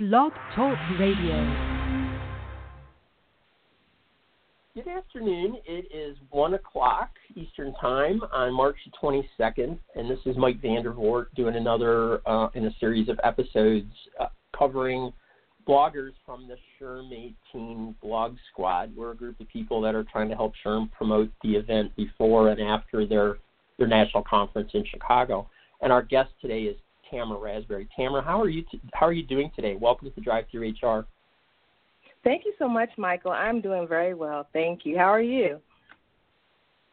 Blog Talk Radio. Good afternoon. It is 1 o'clock Eastern Time on March 22nd, and this is Mike VanDervort doing another uh, in a series of episodes uh, covering bloggers from the SHRM 18 blog squad. We're a group of people that are trying to help SHRM promote the event before and after their, their national conference in Chicago. And our guest today is Tamara Rasberry. Tamara, how are you? T- how are you doing today? Welcome to Drive Through HR. Thank you so much, Michael. I'm doing very well. Thank you. How are you?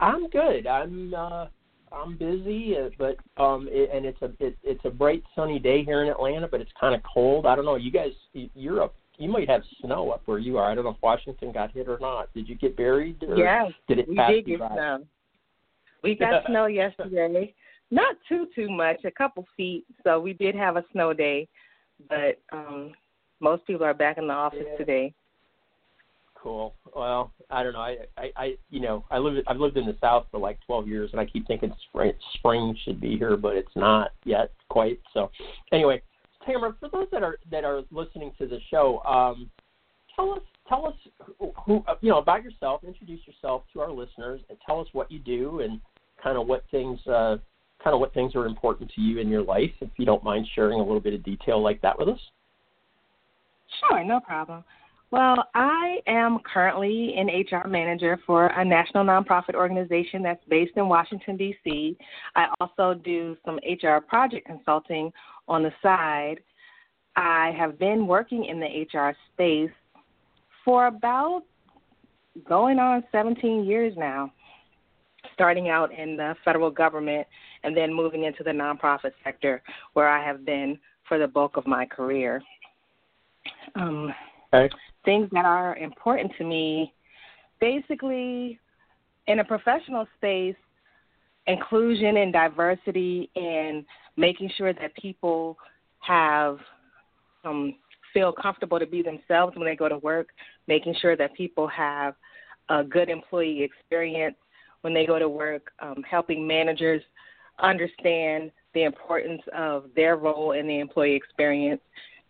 I'm good. I'm uh, I'm busy, uh, but um, it, and it's a it, it's a bright sunny day here in Atlanta, but it's kind of cold. I don't know. You guys, you're up. You might have snow up where you are. I don't know if Washington got hit or not. Did you get buried? Or yeah, did it we pass did get by? snow. We got snow yesterday. Not too too much, a couple feet. So we did have a snow day, but um most people are back in the office Yeah. today. Cool. Well, I don't know. I, I, I, you know, I live. I've lived in the South for like 12 years, and I keep thinking spring, spring should be here, but it's not yet quite. So, anyway, Tamara, for those that are that are listening to the show, um, tell us, tell us who, who, you know, about yourself. Introduce yourself to our listeners, and tell us what you do, and kind of what things, uh, kind of what things are important to you in your life. If you don't mind sharing a little bit of detail like that with us. Sure, no problem. Well, I am currently an HR manager for a national nonprofit organization that's based in Washington, D.C. I also do some HR project consulting on the side. I have been working in the HR space for about going on 17 years now, starting out in the federal government and then moving into the nonprofit sector where I have been for the bulk of my career. Um, Okay. things that are important to me basically in a professional space inclusion and diversity and making sure that people have um feel comfortable to be themselves when they go to work making sure that people have a good employee experience when they go to work um, helping managers understand the importance of their role in the employee experience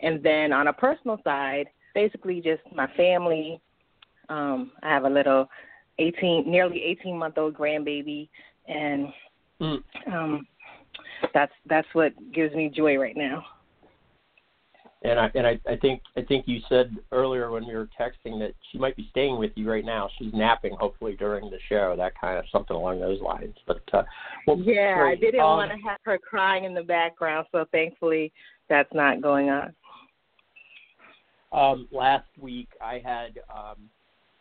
and then on a personal side basically just my family. Um, I have a little eighteen, nearly eighteen month old grandbaby, and Mm. um, that's that's what gives me joy right now. And I and I, I think I think you said earlier when we were texting that she might be staying with you right now. She's napping, hopefully during the show. That kind of something along those lines. But uh, well, yeah, great. I didn't Um, want to have her crying in the background, so thankfully that's not going on. Um, last week I had um,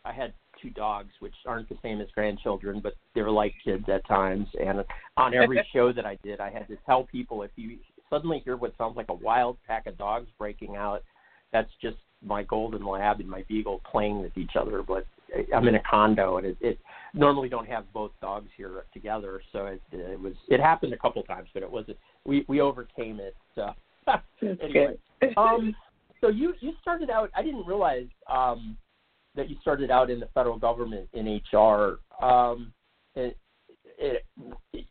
I had two dogs, which aren't the same as grandchildren, but they're like kids at times. And on every show that I did, I had to tell people if you suddenly hear what sounds like a wild pack of dogs breaking out, that's just my golden lab and my beagle playing with each other. But I'm in a condo, and it, it normally don't have both dogs here together, so it, it was it happened a couple times, but it wasn't. We we overcame it. So That's anyway, um, so you you started out. I didn't realize um, that you started out in the federal government in HR. Um, it,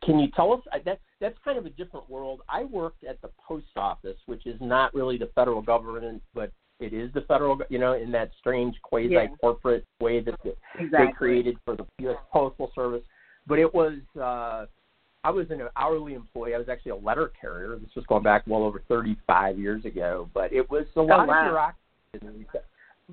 can you tell us that that's kind of a different world? I worked at the post office, which is not really the federal government, but it is the federal. You know, in that strange quasi corporate way that the, exactly. they created for the U.S. Postal Service. But it was uh, I was an hourly employee. I was actually a letter carrier. This was going back well over 35 years ago. But it was a lot Oh, wow. of bureaucracy.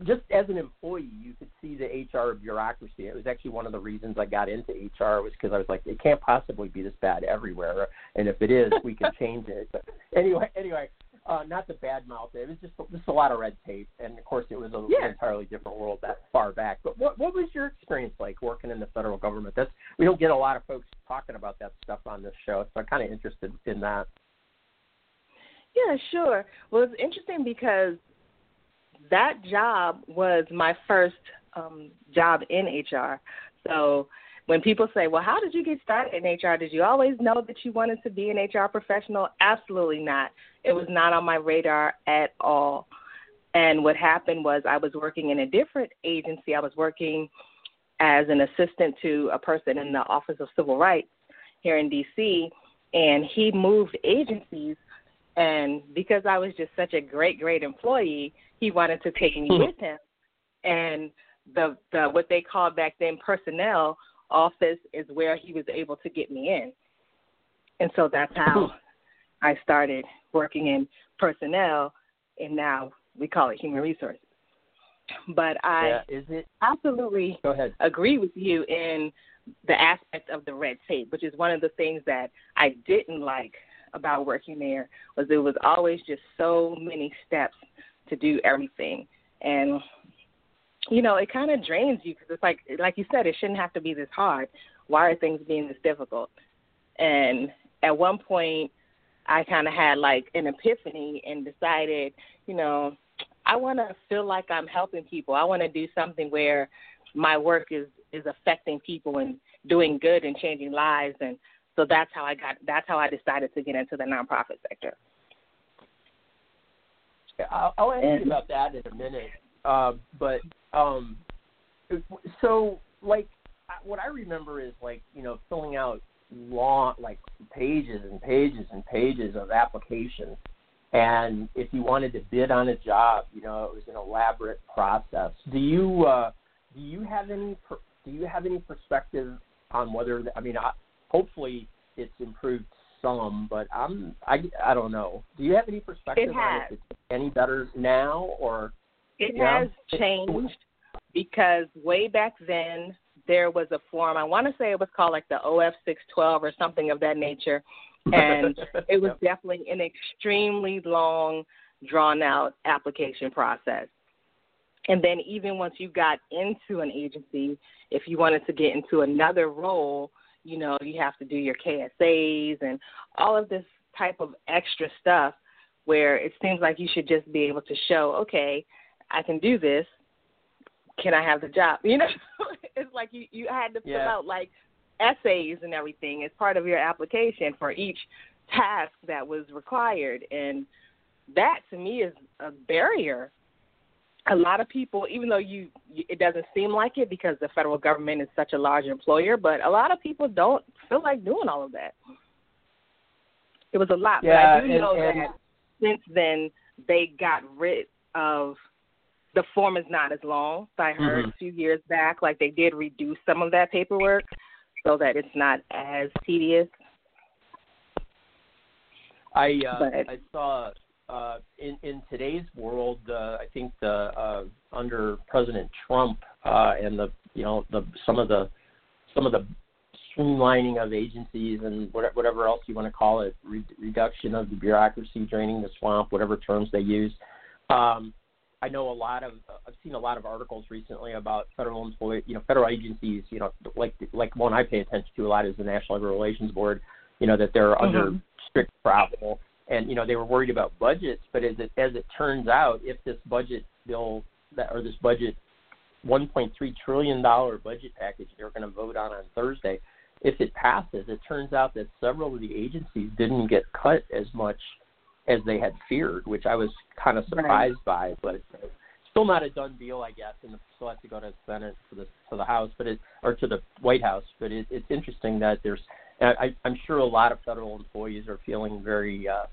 Just as an employee, you could see the HR bureaucracy. It was actually one of the reasons I got into HR was because I was like, it can't possibly be this bad everywhere, and if it is, we can change it. But anyway, anyway, uh, not the bad mouth. It was just just a lot of red tape, and of course, it was a, Yeah. an entirely different world that far back. But what what was your experience like working in the federal government? That's we don't get a lot of folks talking about that stuff on this show, so I'm kind of interested in that. Yeah, sure. Well, it's interesting because that job was my first um, job in HR. So when people say, "Well, how did you get started in HR? Did you always know that you wanted to be an HR professional?" Absolutely not. It was not on my radar at all. And what happened was I was working in a different agency. I was working as an assistant to a person in the Office of Civil Rights here in DC, and he moved agencies And because I was just such a great, great employee, he wanted to take me with him. And the the what they called back then personnel office is where he was able to get me in. And so that's how I started working in personnel and now we call it human resources. But I yeah, is it absolutely agree with you in the aspect of the red tape, which is one of the things that I didn't like about working there was it was always just so many steps to do everything. And you know, it kind of drains you because it's like like you said it shouldn't have to be this hard. Why are things being this difficult? And at one point I kind of had like an epiphany and decided, you know, I want to feel like I'm helping people. I want to do something where my work is is affecting people and doing good and changing lives and so that's how I got that's how I decided to get into the nonprofit sector. I'll, I'll ask you about that in a minute. Uh, but um, so like what I remember is like you know filling out long like pages and pages and pages of applications and if you wanted to bid on a job you know it was an elaborate process do you uh do you have any per, do you have any perspective on whether i mean I, hopefully it's improved some but i'm i i don't know do you have any perspective on if it's any better now or it has changed because way back then there was a form. I want to say it was called like the OF six twelve or something of that nature, and it was yep. definitely an extremely long, drawn out application process. And then even once you got into an agency, if you wanted to get into another role, you know, you have to do your KSAs and all of this type of extra stuff where it seems like you should just be able to show, okay, I can do this can I have the job? You know, it's like you you had to yeah. fill out like essays and everything as part of your application for each task that was required, and that to me is a barrier. A lot of people, even though you, it doesn't seem like it because the federal government is such a large employer, but a lot of people don't feel like doing all of that. It was a lot, yeah, but I do and, know and, that since then they got rid of the form is not as long. So I heard mm-hmm. a few years back, like they did reduce some of that paperwork so that it's not as tedious. I uh, but, I saw uh, in in today's world, uh, I think the uh, under President Trump uh, and the you know the some of the some of the streamlining of agencies and whatever else you want to call it, re- reduction of the bureaucracy, draining the swamp, whatever terms they use. Um, I know a lot of I've seen a lot of articles recently about federal employee, you know, federal agencies, you know, like like one I pay attention to a lot is the National Labor Relations Board, you know, that they're mm-hmm. under strict travel, and you know they were worried about budgets, but as it as it turns out, if this budget bill that or this budget 1.3 trillion dollar budget package they're going to vote on on Thursday, if it passes, it turns out that several of the agencies didn't get cut as much as they had feared, which I was kind of surprised right. by. But still not a done deal, I guess, and still has to go to the Senate to the to the House, but it or to the White House. But it, it's interesting that there's. I, I'm sure a lot of federal employees are feeling very, uh,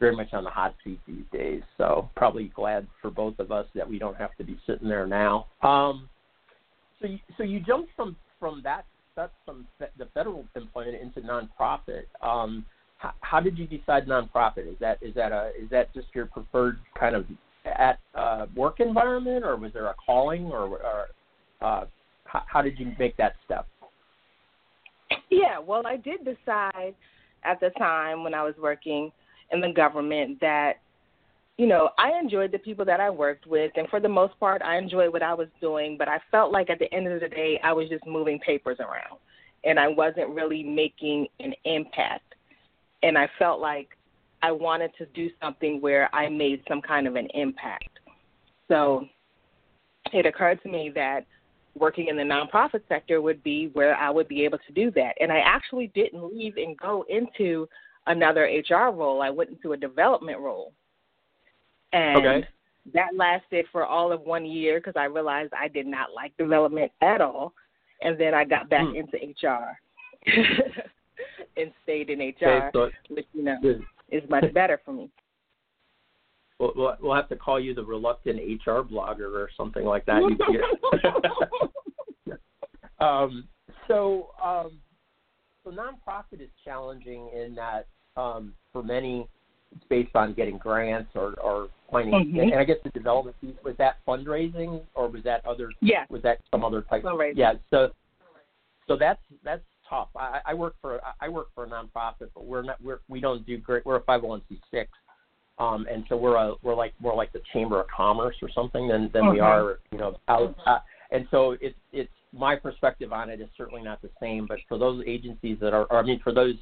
very much on the hot seat these days. So probably glad for both of us that we don't have to be sitting there now. Um, so you, so you jumped from from that that's from the federal employment into nonprofit. Um, how, how did you decide nonprofit? Is that is that a is that just your preferred kind of at uh, work environment, or was there a calling, or, or uh, how, how did you make that step? Yeah, well, I did decide at the time when I was working in the government that you know, I enjoyed the people that I worked with, and for the most part, I enjoyed what I was doing. But I felt like at the end of the day, I was just moving papers around, and I wasn't really making an impact and I felt like I wanted to do something where I made some kind of an impact. So it occurred to me that working in the nonprofit sector would be where I would be able to do that. And I actually didn't leave and go into another HR role. I went into a development role. And okay. that lasted for all of one year because I realized I did not like development at all. And then I got back hmm. into HR. and stayed in HR, okay, so, which you know is much better for me. We'll, we'll, we'll have to call you the reluctant HR blogger or something like that. um, so, um, so nonprofit is challenging in that um, for many it's based on getting grants or, or finding. Mm-hmm. And I guess the development piece was that fundraising or was that other? Yeah. Was that some other type? Fundraising. Yeah. So, so that's that's tough. I, I work for I work for a nonprofit, but we're not we're we don't do great. We're a 501c6, um, and so we're a we're like more like the Chamber of Commerce or something than than we Mhm. are you know out. Uh, and so it's it's my perspective on it is certainly not the same. But for those agencies that are, or I mean, for those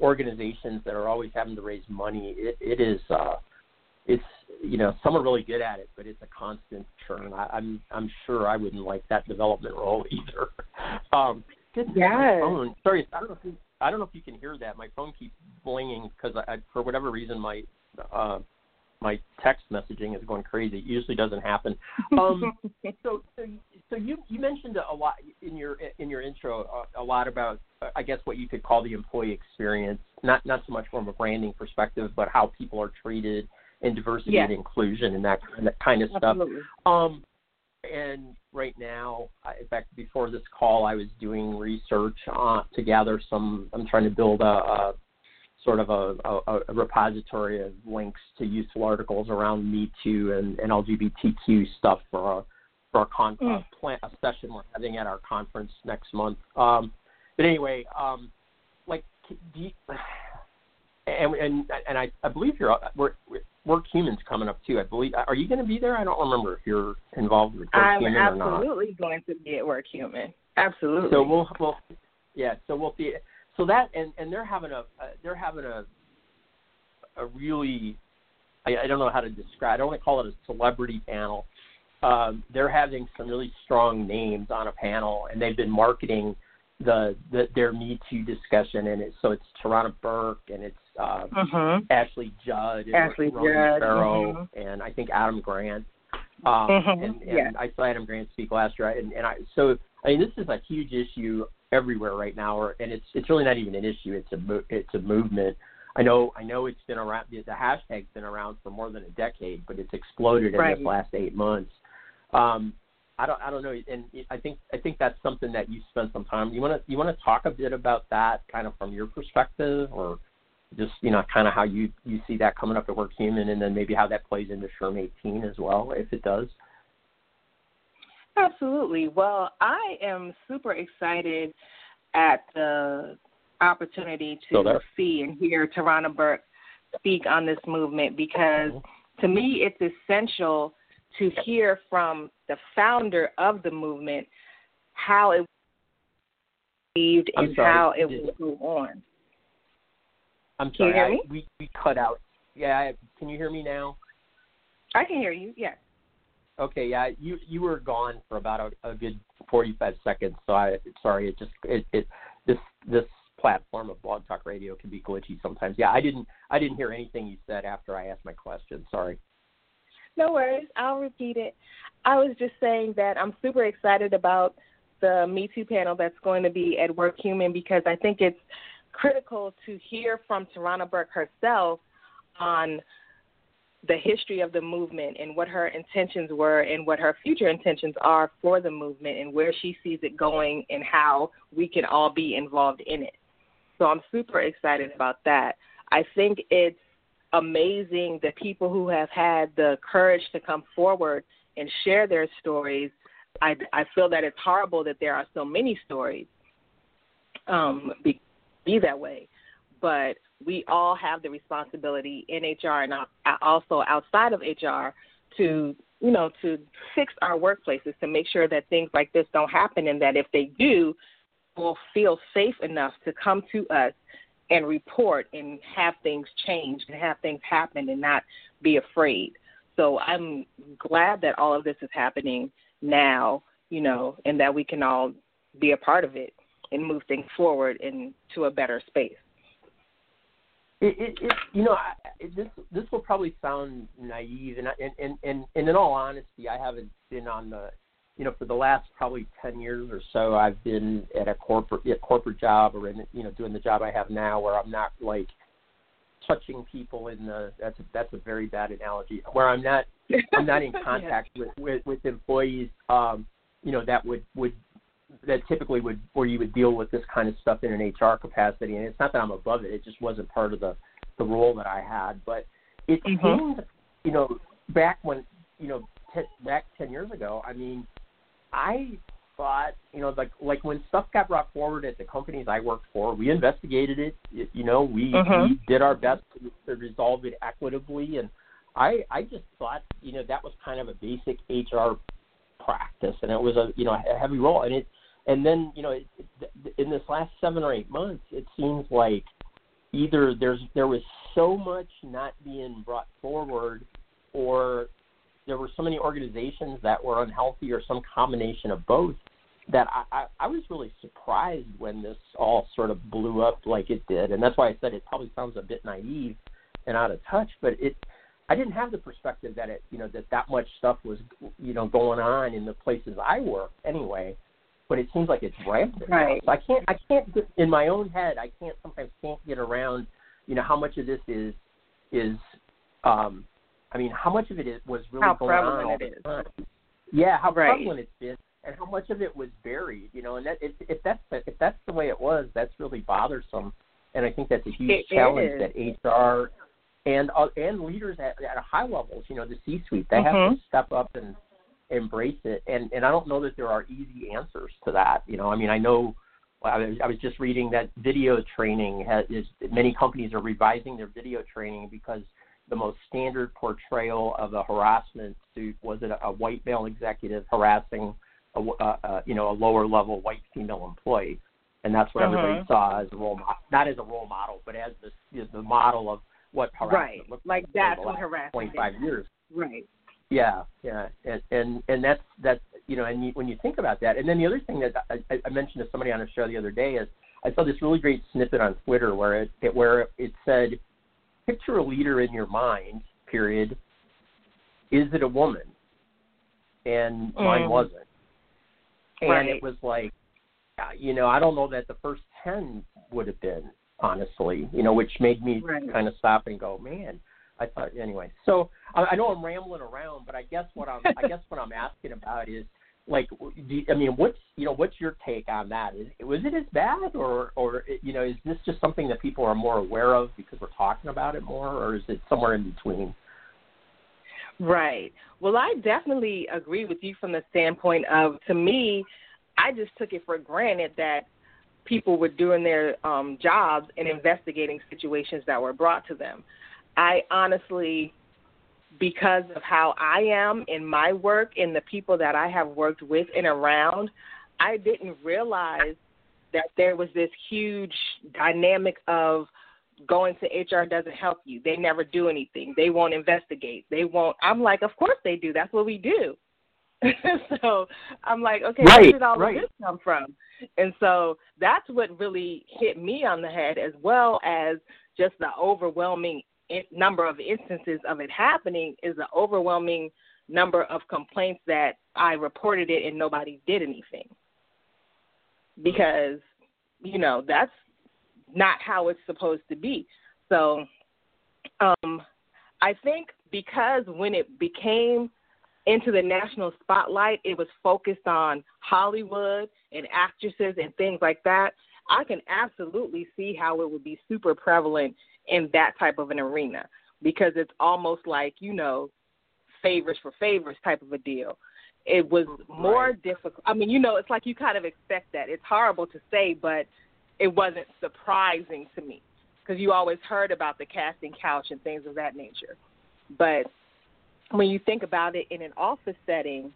organizations that are always having to raise money, it, it is uh, it's you know some are really good at it, but it's a constant churn. I, I'm I'm sure I wouldn't like that development role either. Um, Yes. Sorry, I don't know if you, I don't know if you can hear that. My phone keeps blinging because I, I for whatever reason my uh, my text messaging is going crazy. It usually doesn't happen. Um, so, so, you- so you you mentioned a lot in your in your intro a, a lot about uh, I guess what you could call the employee experience, not not so much from a branding perspective, but how people are treated and diversity Yes. and inclusion and that and that kind of stuff. Absolutely. Um, and right now, in fact, before this call, I was doing research uh, to gather some. I'm trying to build a, a sort of a, a, a repository of links to useful articles around Me Too and, and LGBTQ stuff for a for a, con- Mm. a, plant, a session we're having at our conference next month. Um, but anyway, um, like, do you, and and and I, I believe you're we're, Work Humans coming up too. I believe. Are you going to be there? I don't remember if you're involved with Work I'm Human or not. I'm absolutely going to be at Work Human. Absolutely. So we'll we'll yeah. So we'll see. So that and and they're having a uh, they're having a a really I, I don't know how to describe. I don't want to call it a celebrity panel. Um, they're having some really strong names on a panel, and they've been marketing the, the their Me Too discussion, and it's so it's Tarana Burke and it's uh, Mhm. Ashley Judd and Ashley Ronan Judd, Farrow and I think Adam Grant. Um, Mhm, and, and yeah. I saw Adam Grant speak last year, and, and I so I mean this is a huge issue everywhere right now, or, and it's it's really not even an issue; it's a it's a movement. I know I know it's been around. The, the hashtag's been around for more than a decade, but it's exploded in Right. this last eight months. Um, I don't I don't know, and I think I think that's something that you spent some time. You want to you want to talk a bit about that, kind of from your perspective, or just you know kind of how you you see that coming up at Work Human, and then maybe how that plays into SHRM 18 as well, if it does. Absolutely. Well, I am super excited at the opportunity to see and hear Tarana Burke speak on this movement because mm-hmm. to me it's essential to hear from the founder of the movement how it was received and how it will go on. I'm Can you sorry, hear I, we we cut out. Yeah, I, can you hear me now? I can hear you. Yes. Okay, yeah, you you were gone for about a, a good 45 seconds. So I sorry, it just it, it this this platform of Blog Talk Radio can be glitchy sometimes. Yeah, I didn't I didn't hear anything you said after I asked my question. Sorry. No worries. I'll repeat it. I was just saying that I'm super excited about the Me Too panel that's going to be at Work Human because I think it's critical to hear from Tarana Burke herself on the history of the movement and what her intentions were and what her future intentions are for the movement and where she sees it going and how we can all be involved in it. So I'm super excited about that. I think it's amazing the people who have had the courage to come forward and share their stories. I, I feel that it's horrible that there are so many stories um, be, be that way, but we all have the responsibility in HR and also outside of HR to you know to fix our workplaces to make sure that things like this don't happen and that if they do, will feel safe enough to come to us and report and have things change and have things happen and not be afraid. So I'm glad that all of this is happening now, you know, and that we can all be a part of it and move things forward into a better space. It, it, it you know, I, it, this this will probably sound naive, and, I, and and and and in all honesty, I haven't been on the, you know, for the last probably ten years or so, I've been at a corporate a corporate job or in you know doing the job I have now, where I'm not like touching people in the that's a, that's a very bad analogy where I'm not I'm not in contact yeah. with, with with employees um you know that would would that typically would where you would deal with this kind of stuff in an HR capacity and it's not that I'm above it it just wasn't part of the the role that I had but it mm-hmm. seemed you know back when you know t- back 10 years ago I mean I thought, you know, like like when stuff got brought forward at the companies I worked for, we investigated it. it you know, we, uh-huh. we did our best to, to resolve it equitably, and I I just thought, you know, that was kind of a basic HR practice, and it was a you know a heavy role, and it and then you know it, it, in this last seven or eight months, it seems like either there's there was so much not being brought forward, or there were so many organizations that were unhealthy or some combination of both that I, I, I was really surprised when this all sort of blew up like it did. And that's why I said it probably sounds a bit naive and out of touch, but it I didn't have the perspective that it you know that that much stuff was you know going on in the places I work anyway. But it seems like it's rampant. Right. So I can't I can't get, in my own head I can't sometimes can't get around you know how much of this is is um I mean, how much of it was really how going on all it is. Time? Yeah, how right. prevalent it's been, and how much of it was buried. You know, and that if, if that's the, if that's the way it was, that's really bothersome. And I think that's a huge it challenge that HR and uh, and leaders at, at high levels, you know, the C-suite, they mm-hmm. have to step up and embrace it. And and I don't know that there are easy answers to that. You know, I mean, I know. I was, I was just reading that video training has, is many companies are revising their video training because the most standard portrayal of a harassment suit was it a, a white male executive harassing a, a, a you know a lower level white female employee, and that's what uh-huh. everybody saw as a role model, not as a role model, but as the the model of what harassment right. looks like. That's what harassment. Twenty five years. Right. Yeah, yeah, and and and that's that's you know, and you, when you think about that, and then the other thing that I, I mentioned to somebody on a show the other day is I saw this really great snippet on Twitter where it, it where it said picture a leader in your mind, period. Is it a woman? And mm. mine wasn't. And right. it was like, you know, I don't know that the first 10 would have been, honestly, you know, which made me right. kind of stop and go, man. I thought anyway. So I, I know I'm rambling around, but I guess what I'm I guess what I'm asking about is like do you, I mean what's you know what's your take on that? Is was it as bad or or you know is this just something that people are more aware of because we're talking about it more or is it somewhere in between? Right. Well, I definitely agree with you from the standpoint of to me, I just took it for granted that people were doing their um jobs and investigating situations that were brought to them. I honestly because of how I am in my work and the people that I have worked with and around, I didn't realize that there was this huge dynamic of going to HR doesn't help you. They never do anything. They won't investigate. They won't. I'm like, of course they do. That's what we do. so I'm like, okay, right, where did all right. of this come from? And so that's what really hit me on the head, as well as just the overwhelming number of instances of it happening is the overwhelming number of complaints that I reported it and nobody did anything. Because, you know, that's not how it's supposed to be. So um, I think because when it became into the national spotlight, it was focused on Hollywood and actresses and things like that. I can absolutely see how it would be super prevalent in that type of an arena because it's almost like you know favors for favors type of a deal. It was more right. difficult. I mean you know it's like you kind of expect that. It's horrible to say but it wasn't surprising to me because you always heard about the casting couch and things of that nature. But when you think about it in an office setting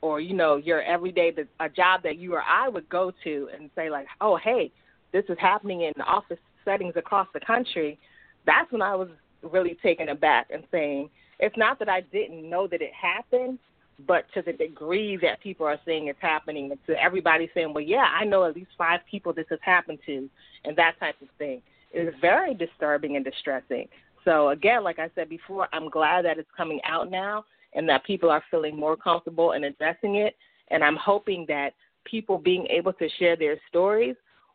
or you know your everyday a job that you or I would go to and say like oh hey this is happening in office settings across the country that's when I was really taken aback and saying, it's not that I didn't know that it happened, but to the degree that people are saying it's happening, and to everybody saying, well, yeah, I know at least five people this has happened to, and that type of thing, is very disturbing and distressing. So, again, like I said before, I'm glad that it's coming out now and that people are feeling more comfortable in addressing it. And I'm hoping that people being able to share their stories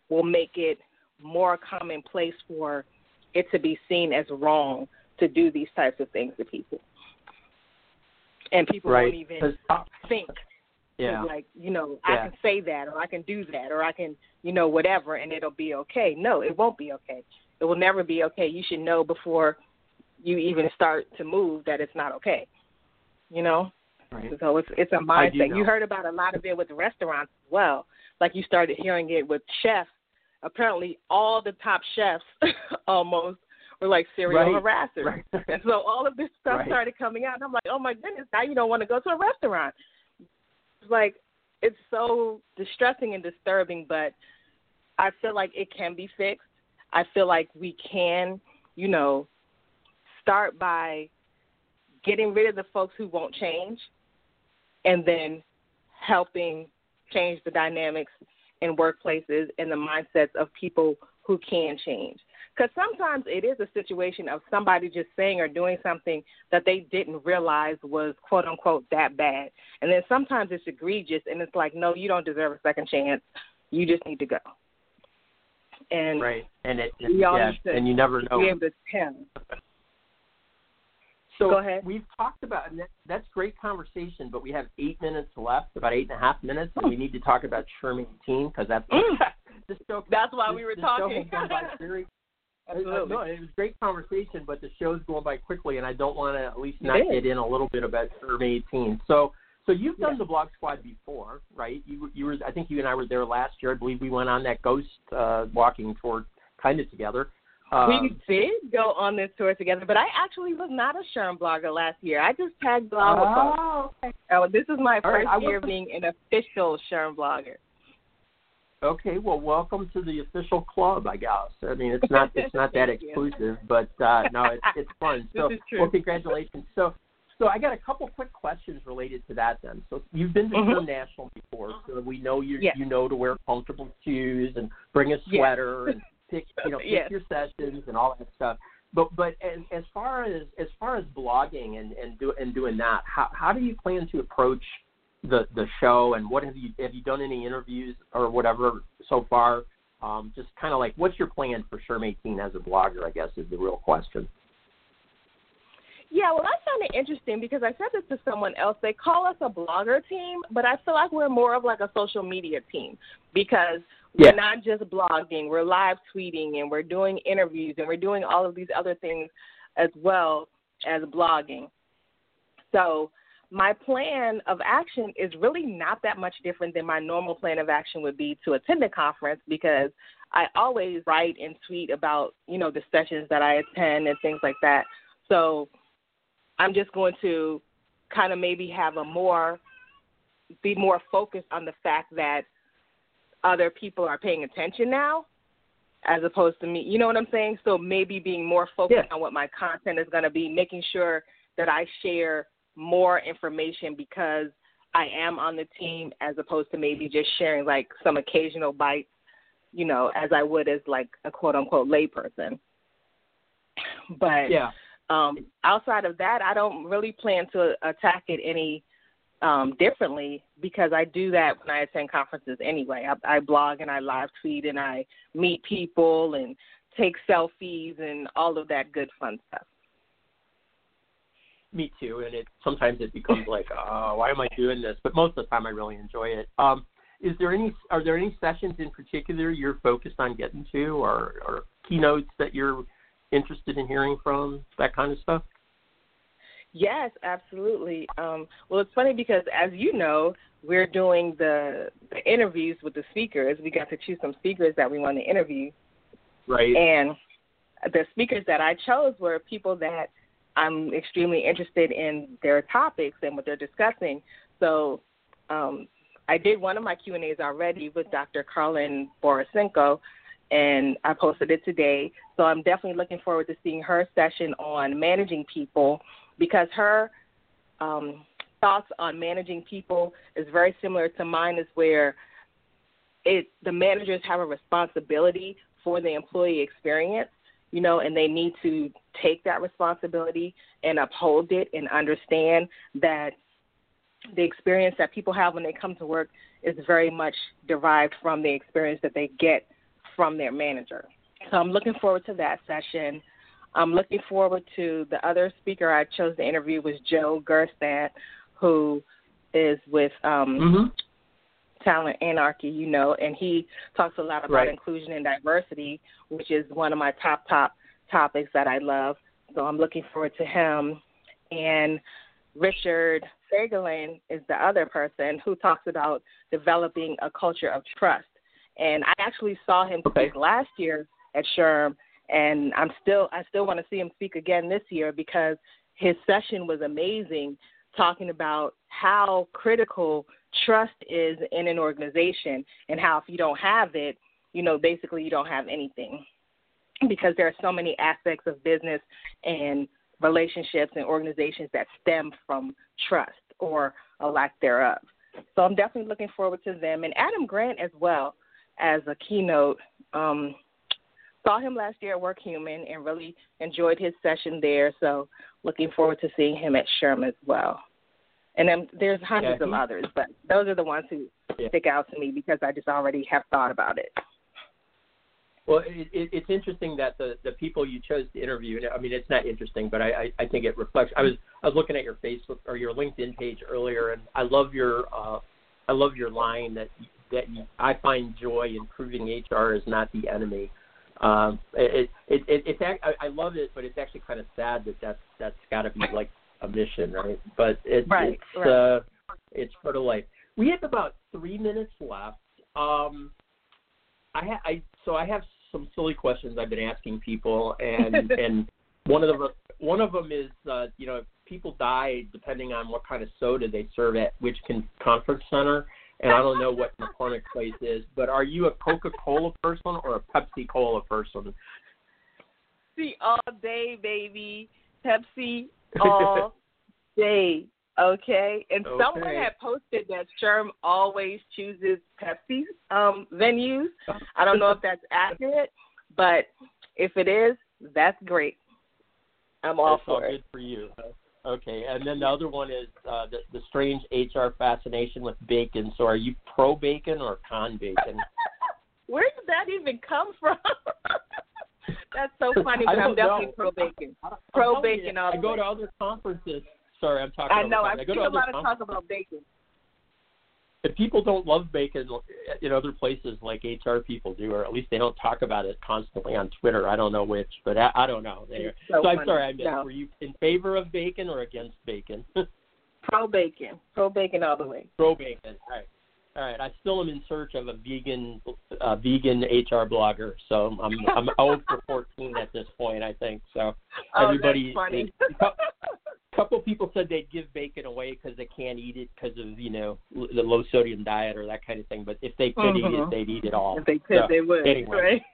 will make it more commonplace for it to be seen as wrong to do these types of things to people. And people right. won't even think yeah. like, you know, yeah. I can say that or I can do that or I can, you know, whatever and it'll be okay. No, it won't be okay. It will never be okay. You should know before you even start to move that it's not okay. You know? Right. So it's it's a mindset. You heard about a lot of it with restaurants as well. Like you started hearing it with chefs. Apparently all the top chefs almost were like serial right. harassers. Right. and so all of this stuff right. started coming out and I'm like, Oh my goodness, now you don't want to go to a restaurant. It's like it's so distressing and disturbing, but I feel like it can be fixed. I feel like we can, you know, start by getting rid of the folks who won't change and then helping change the dynamics in workplaces and the mindsets of people who can change. Because sometimes it is a situation of somebody just saying or doing something that they didn't realize was quote unquote that bad. And then sometimes it's egregious and it's like, no, you don't deserve a second chance. You just need to go. And right, and it, all yeah, and you never know. Be able to tell. So Go ahead. we've talked about and that, that's great conversation, but we have eight minutes left, about eight and a half minutes, and we need to talk about SHRM 18 because that's Mm. this show. That's why we were this talking. Show has gone by very, Absolutely. no, it was great conversation, but the show's going by quickly, and I don't want to at least not get in a little bit about Sherman 18. So, so you've done Yeah. the Blog Squad before, right? You you were, I think you and I were there last year. I believe we went on that ghost uh, walking tour kind of together. Um, we did go on this tour together, but I actually was not a SHRM blogger last year. I just tagged along with oh, okay. Oh, this is my All right, first I year being an official SHRM blogger. Okay, well, welcome to the official club. I guess. I mean, it's not it's not that exclusive, but uh, no, it's it's fun. This So, is true. well, congratulations. So, so I got a couple quick questions related to that. Then, so you've been to Mhm. National before, so we know you Yes. you know to wear comfortable shoes and bring a Yes. sweater and pick you know pick Yes. your sessions and all that stuff. But but as, as far as as far as blogging and and do and doing that, how how do you plan to approach the the show and what have you have you done any interviews or whatever so far? Um, just kind of like what's your plan for SHRM 18 as a blogger? I guess is the real question. Yeah, well, I found it interesting because I said this to someone else. They call us a blogger team, but I feel like we're more of like a social media team because Yeah. we're not just blogging, we're live tweeting and we're doing interviews and we're doing all of these other things as well as blogging. So, my plan of action is really not that much different than my normal plan of action would be to attend a conference because I always write and tweet about, you know, the sessions that I attend and things like that. So, I'm just going to kind of maybe have a more be more focused on the fact that other people are paying attention now as opposed to me. You know what I'm saying? So maybe being more focused Yeah. on what my content is going to be, making sure that I share more information because I am on the team as opposed to maybe just sharing like some occasional bites, you know, as I would as like a quote unquote layperson. But Yeah. Um, outside of that, I don't really plan to attack it any um, differently because I do that when I attend conferences anyway. I, I blog and I live tweet and I meet people and take selfies and all of that good fun stuff. Me too, and it sometimes it becomes like, oh, why am I doing this? But most of the time, I really enjoy it. Um, is there any are there any sessions in particular you're focused on getting to, or or keynotes that you're interested in hearing from, that kind of stuff? Yes, absolutely. Um, well, it's funny because, as you know, we're doing the the interviews with the speakers. We got to choose some speakers that we want to interview, Right. and the speakers that I chose were people that I'm extremely interested in their topics and what they're discussing. So um, I did one of my Q and A's already with Dr. Karlyn Borysenko, and I posted it today. So I'm definitely looking forward to seeing her session on managing people because her um, thoughts on managing people is very similar to mine. Is where it the managers have a responsibility for the employee experience, you know, and they need to take that responsibility and uphold it and understand that the experience that people have when they come to work is very much derived from the experience that they get from their manager. So I'm looking forward to that session. I'm looking forward to the other speaker I chose to interview was Joe Gerstandt, who is with um, mm-hmm. Talent Anarchy, you know, and he talks a lot about right. inclusion and diversity, which is one of my top top topics that I love. So I'm looking forward to him. And Richard Fagerlin is the other person who talks about developing a culture of trust. And I actually saw him okay. speak last year at SHRM, and I'm still I still want to see him speak again this year because his session was amazing, talking about how critical trust is in an organization and how if you don't have it, you know, basically you don't have anything because there are so many aspects of business and relationships and organizations that stem from trust or a lack thereof. So I'm definitely looking forward to them and Adam Grant as well as a keynote. Um, saw him last year at Work Human and really enjoyed his session there. So looking forward to seeing him at SHRM as well. And then there's hundreds yeah, of others, but those are the ones who yeah. stick out to me because I just already have thought about it. Well, it, it, it's interesting that the the people you chose to interview. I mean, it's not interesting, but I, I I think it reflects. I was I was looking at your Facebook or your LinkedIn page earlier, and I love your uh, I love your line that that I find joy in proving HR is not the enemy. Um, it, it, it, it's I, I love it, but it's actually kind of sad that that's that's got to be like a mission, right? But it, right, it's right. uh, it's part of life. We have about three minutes left. Um, I, ha- I so I have some silly questions I've been asking people, and and one of the one of them is uh, you know people die depending on what kind of soda they serve at which con- conference center, and I don't know what McCormick Place is, but are you a Coca Cola person or a Pepsi Cola person? Pepsi all day, baby. Pepsi all day. Okay. And Okay. someone had posted that SHRM always chooses Pepsi um, venues. I don't know if that's accurate, but if it is, that's great. I'm all That's all for it. good for you. Okay, and then the other one is uh, the, the strange HR fascination with bacon. So, are you pro bacon or con bacon? Where did that even come from? that's so funny, I but I'm definitely know. pro bacon. Pro bacon I go way. to other conferences. Sorry, I'm talking. I know. I've seen a lot of conferences. talk about bacon. People don't love bacon in other places like HR people do, or at least they don't talk about it constantly on Twitter. I don't know which, but I, I don't know. Anyway, So so I'm sorry. I missed. No. Were you in favor of bacon or against bacon? Pro bacon. Pro bacon all the way. Pro bacon. All right. All right. I still am in search of a vegan, uh, vegan HR blogger. So I'm I'm 0 for 14 at this point. I think so. Oh, Everybody. that's funny. couple people said they'd give bacon away because they can't eat it because of you know l- the low sodium diet or that kind of thing. But if they could eat it, they'd eat it all. if they could, So, they would. anyway. Right?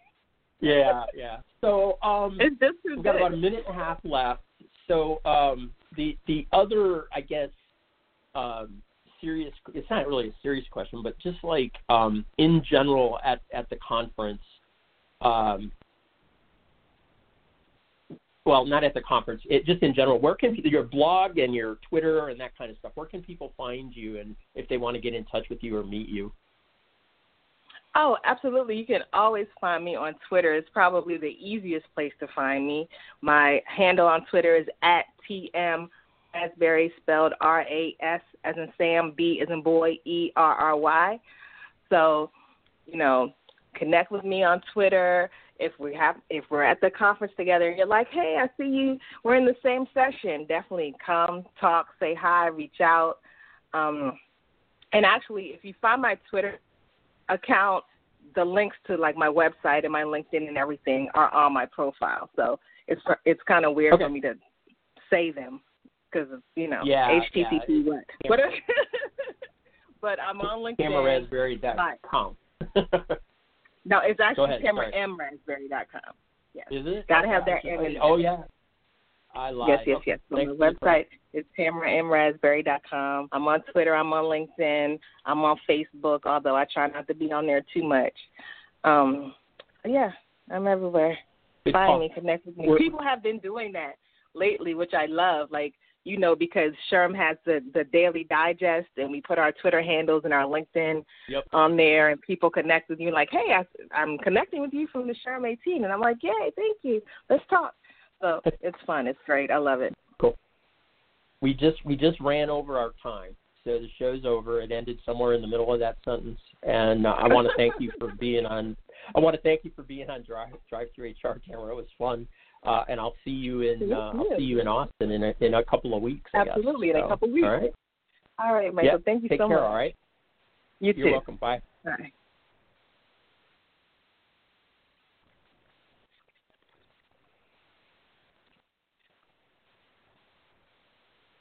Yeah, yeah. So um, It's just we've got about a minute and a half left. So um, the the other, I guess, um, serious. It's not really a serious question, but just like um, in general at at the conference. Um, well, not at the conference. It, just in general, where can your blog and your Twitter and that kind of stuff? Where can people find you, and if they want to get in touch with you or meet you? Oh, absolutely. You can always find me on Twitter. It's probably the easiest place to find me. My handle on Twitter is at TM Rasberry, spelled R A S as in Sam, B as in boy, E R R Y. So, you know, connect with me on Twitter. If we have if we're at the conference together and you're like, Hey, I see you we're in the same session, definitely come, talk, say hi, reach out. Um and actually if you find my Twitter account, the links to like my website and my LinkedIn and everything are on my profile. So it's it's kind of weird Okay. for me to say them because you know Yeah, HTTP what. Yeah. But but I'm on LinkedIn. TamaraRasberry.com. No, it's actually ahead. Yes. Is it? Gotta have that M Oh yeah. I lied. Yes, yes, Okay, yes. So thanks my website is TamaraMRasberry.com. I'm on Twitter. I'm on LinkedIn. I'm on Facebook, although I try not to be on there too much. Um, yeah, I'm everywhere. Find me, connect with me. People have been doing that lately, which I love. Like you know, because SHRM has the the daily digest, and we put our Twitter handles and our LinkedIn yep. on there, and people connect with you like, hey, I, I'm connecting with you from the SHRM 18, and I'm like, yay, thank you, let's talk. So it's fun, it's great, I love it. Cool. We just we just ran over our time, so the show's over. It ended somewhere in the middle of that sentence, and uh, I want to thank you for being on. I want to thank you for being on Drive Drive Through HR Tamara. It was fun. Uh, and I'll see you in uh, I'll see you in Austin in a, in a couple of weeks. I Absolutely, guess. in a couple of weeks. All right. All right, Michael. Yeah, thank you take so care, much. All right. You You're too. welcome. Bye. All right.